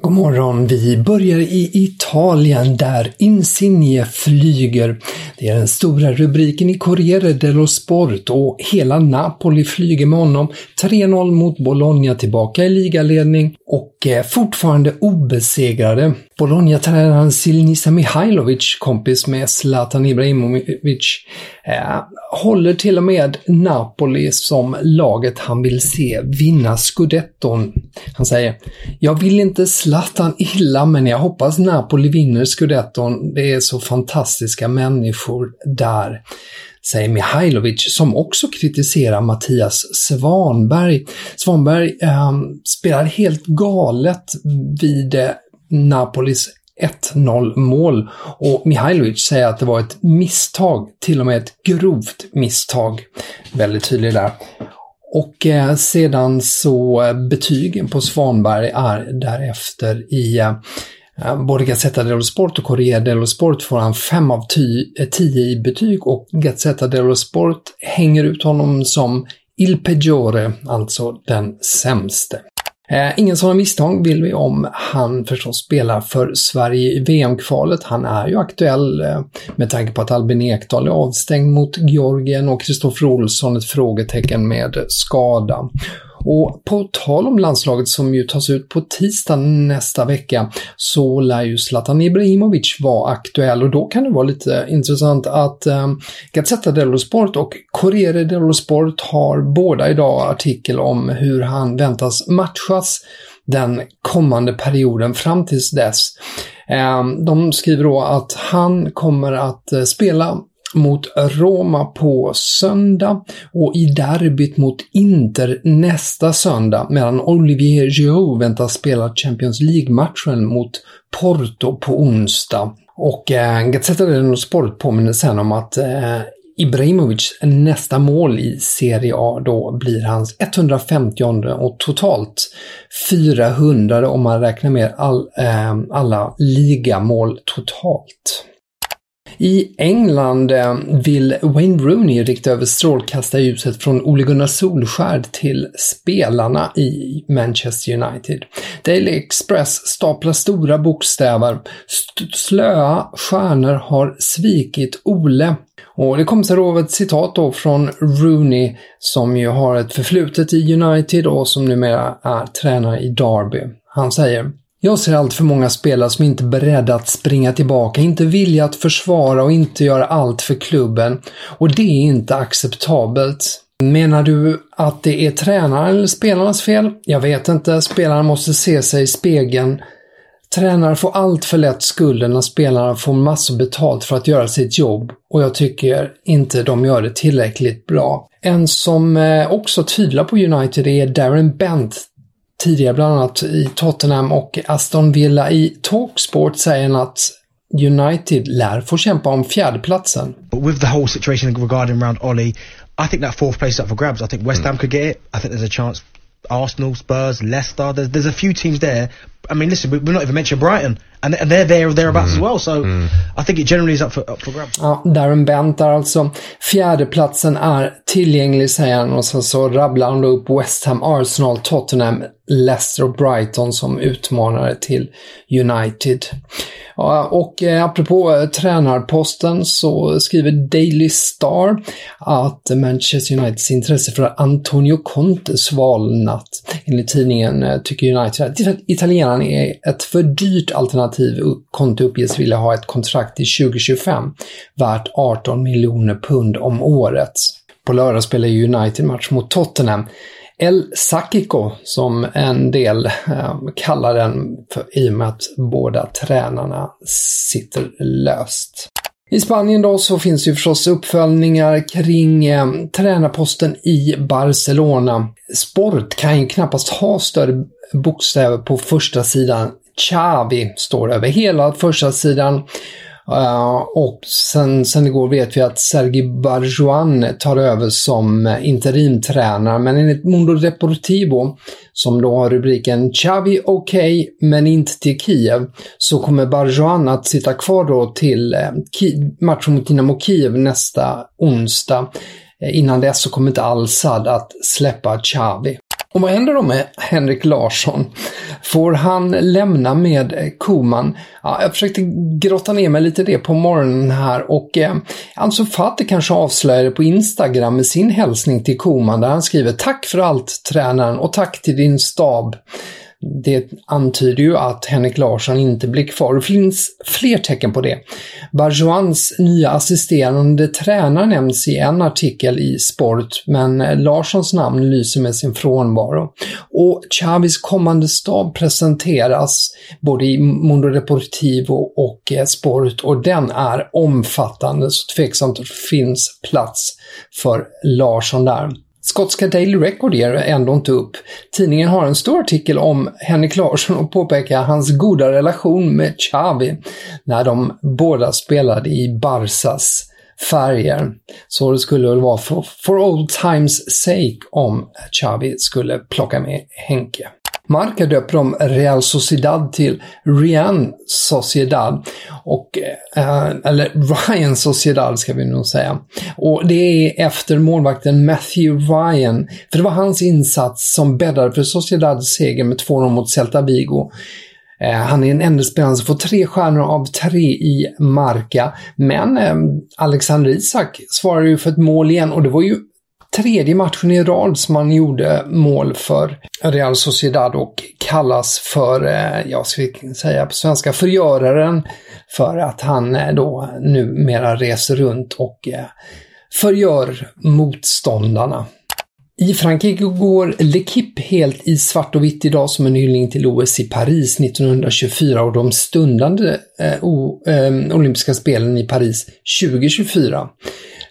God morgon. Vi börjar i Italien där Insigne flyger. Det är den stora rubriken i Corriere dello Sport och hela Napoli flyger med honom. 3-0 mot Bologna tillbaka i ligaledning och eh, fortfarande obesegrade. Bologna-tränaren Silnisa Mihailovic, kompis med Zlatan Ibrahimovic, eh, håller till och med Napoli som laget han vill se vinna scudetton. Han säger “Jag vill inte Zlatan illa, men jag hoppas Napoli vinner scudetton. Det är så fantastiska människor där” säger Mihailovic som också kritiserar Mattias Svanberg. Svanberg eh, spelar helt galet vid eh, Napolis 1-0 mål och Mihailovic säger att det var ett misstag, till och med ett grovt misstag. Väldigt tydlig där. Och eh, sedan så eh, betygen på Svanberg är därefter i eh, eh, både Gazzetta dello Sport och Corriere dello Sport får han 5 av 10 eh, i betyg och Gazzetta dello Sport hänger ut honom som Il Peggiore, alltså den sämste. Eh, ingen sådana misstag vill vi om han förstås spelar för Sverige i VM-kvalet. Han är ju aktuell eh, med tanke på att Albin Ekdal är avstängd mot Georgien och Kristoffer Olsson ett frågetecken med skada. Och på tal om landslaget som ju tas ut på tisdag nästa vecka så lär ju Zlatan Ibrahimovic vara aktuell och då kan det vara lite intressant att eh, Gazzetta dello Sport och Corriere dello Sport har båda idag artikel om hur han väntas matchas den kommande perioden fram tills dess. Ehm, de skriver då att han kommer att eh, spela mot Roma på söndag och i derbyt mot Inter nästa söndag medan Olivier Giroud väntas spela Champions League-matchen mot Porto på onsdag. Och eh, Gazzetta dello Sport påminner sen om att eh, Ibrahimovic nästa mål i Serie A då blir hans 150 och totalt 400 om man räknar med all, eh, alla ligamål totalt. I England eh, vill Wayne Rooney rikta över strålkastarljuset från Ole Gunnar Solskjärd till spelarna i Manchester United. Daily Express staplar stora bokstäver. Slöa stjärnor har svikit Ole. Och det kommer sig då ett citat då från Rooney som ju har ett förflutet i United och som numera är tränare i Derby. Han säger jag ser allt för många spelare som inte är beredda att springa tillbaka, inte vilja att försvara och inte göra allt för klubben. Och det är inte acceptabelt. Menar du att det är tränaren eller spelarnas fel? Jag vet inte. Spelarna måste se sig i spegeln. Tränare får allt för lätt skulden när spelarna får massor betalt för att göra sitt jobb och jag tycker inte de gör det tillräckligt bra. En som eh, också tvivlar på United är Darren Bent, tidigare bland annat i Tottenham och Aston Villa. I Talksport säger han att United lär få kämpa om fjärdeplatsen. With the whole situation regarding around Ollie, I think that fourth place is up for grabs. I think West Ham could get it. I think there's a chance Arsenal, Spurs, Leicester. There's, there's a few teams there. I mean, listen, we, we're not even mentioned Brighton, and they're, there thereabouts as well. So I think it generally is up for up for grabs. Ja, Darren Bent där alltså. Fjärdeplatsen är tillgänglig säger han och sen så rabblar han då upp West Ham, Arsenal, Tottenham, Leicester och Brighton som utmanare till United. Ja, och eh, apropå eh, tränarposten så skriver Daily Star att Manchester Uniteds intresse för Antonio Conte svalnat. Enligt tidningen eh, tycker United att italienaren är ett för dyrt alternativ. Conte uppges vilja ha ett kontrakt till 2025 värt 18 miljoner pund om året. På lördag spelar United match mot Tottenham. El Sakiko, som en del eh, kallar den för, i och med att båda tränarna sitter löst. I Spanien då så finns det ju förstås uppföljningar kring eh, tränarposten i Barcelona. Sport kan ju knappast ha större bokstäver på första sidan. Xavi står över hela första sidan. Uh, och sen, sen igår vet vi att Sergi Barjuan tar över som interimtränare, men enligt Mundo Deportivo, som då har rubriken Xavi okej, okay, men inte till Kiev, så kommer Barjuan att sitta kvar då till uh, matchen mot Dynamo Kiev nästa onsdag. Eh, innan dess så kommer inte Al-Sad att släppa Xavi. Och vad händer då med Henrik Larsson? Får han lämna med Koman? Ja, jag försökte grotta ner mig lite det på morgonen här och eh, Ansu Fati kanske avslöjade på Instagram med sin hälsning till Koman där han skriver Tack för allt tränaren och tack till din stab det antyder ju att Henrik Larsson inte blir kvar. Det finns fler tecken på det. Barjoans nya assisterande tränare nämns i en artikel i Sport, men Larssons namn lyser med sin frånvaro. Och Chavis kommande stab presenteras både i Mundo Deportivo och eh, Sport och den är omfattande, så tveksamt att det finns plats för Larsson där. Skotska Daily Record ger ändå inte upp. Tidningen har en stor artikel om Henrik Larsson och påpekar hans goda relation med Xavi när de båda spelade i Barsas färger. Så det skulle väl vara for, for old times sake om Xavi skulle plocka med Henke. Marca döper om Real Sociedad till Rian Sociedad. Och, eh, eller Ryan Sociedad ska vi nog säga. Och det är efter målvakten Matthew Ryan. För det var hans insats som bäddade för Sociedads seger med 2-0 mot Celta Vigo. Eh, han är den enda spelaren som får tre stjärnor av tre i Marca. Men eh, Alexander Isak svarar ju för ett mål igen och det var ju tredje matchen i rad som han gjorde mål för Real Sociedad och kallas för, eh, jag ska säga på svenska, förgöraren för att han eh, då numera reser runt och eh, förgör motståndarna. I Frankrike går L'Equipe helt i svart och vitt idag som en hyllning till OS i Paris 1924 och de stundande eh, o, eh, olympiska spelen i Paris 2024.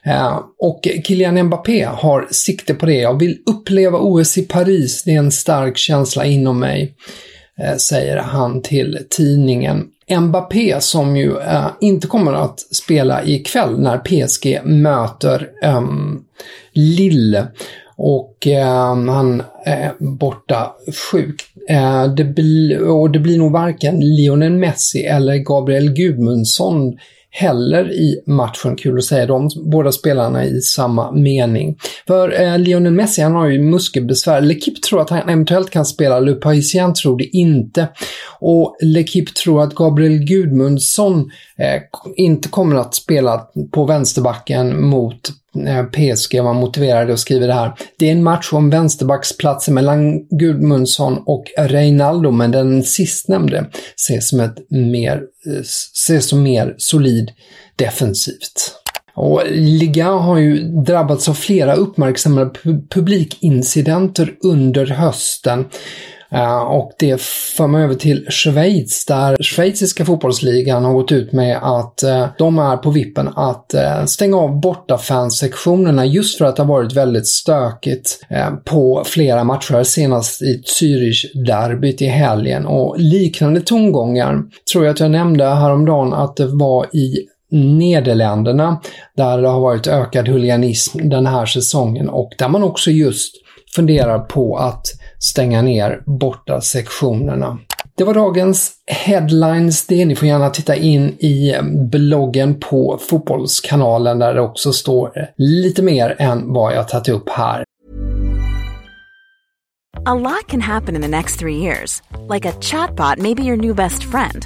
Eh, och Kylian Mbappé har sikte på det. Jag vill uppleva OS i Paris, det är en stark känsla inom mig, eh, säger han till tidningen. Mbappé som ju eh, inte kommer att spela ikväll när PSG möter um, Lille. Och eh, han är borta sjuk. Eh, det och det blir nog varken Lionel Messi eller Gabriel Gudmundsson heller i matchen. Kul att säga de båda spelarna i samma mening. För eh, Lionel Messi, han har ju muskelbesvär. L'Equipe tror att han eventuellt kan spela, Le Parisien tror det inte. Och L'Equipe tror att Gabriel Gudmundsson Eh, inte kommer att spela på vänsterbacken mot eh, PSG var motiverade och skriver det här. Det är en match om vänsterbacksplatsen mellan Gudmundsson och Reinaldo, men den sistnämnde ses som ett mer, eh, ses som mer solid defensivt. Och Liga har ju drabbats av flera uppmärksammade publikincidenter under hösten. Eh, och det för mig över till Schweiz där schweiziska fotbollsligan har gått ut med att eh, de är på vippen att eh, stänga av bortafanssektionerna just för att det har varit väldigt stökigt på flera matcher, senast i Zürich-derbyt i helgen. Och liknande tongångar tror jag att jag nämnde häromdagen att det var i Nederländerna där det har varit ökad huliganism den här säsongen och där man också just funderar på att stänga ner borta sektionerna. Det var dagens headlines det. Ni får gärna titta in i eh, bloggen på Fotbollskanalen där det också står eh, lite mer än vad jag tagit upp här. A lot can happen in the next three years. Like a chatbot maybe your new best friend.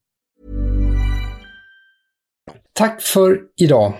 Tack för idag!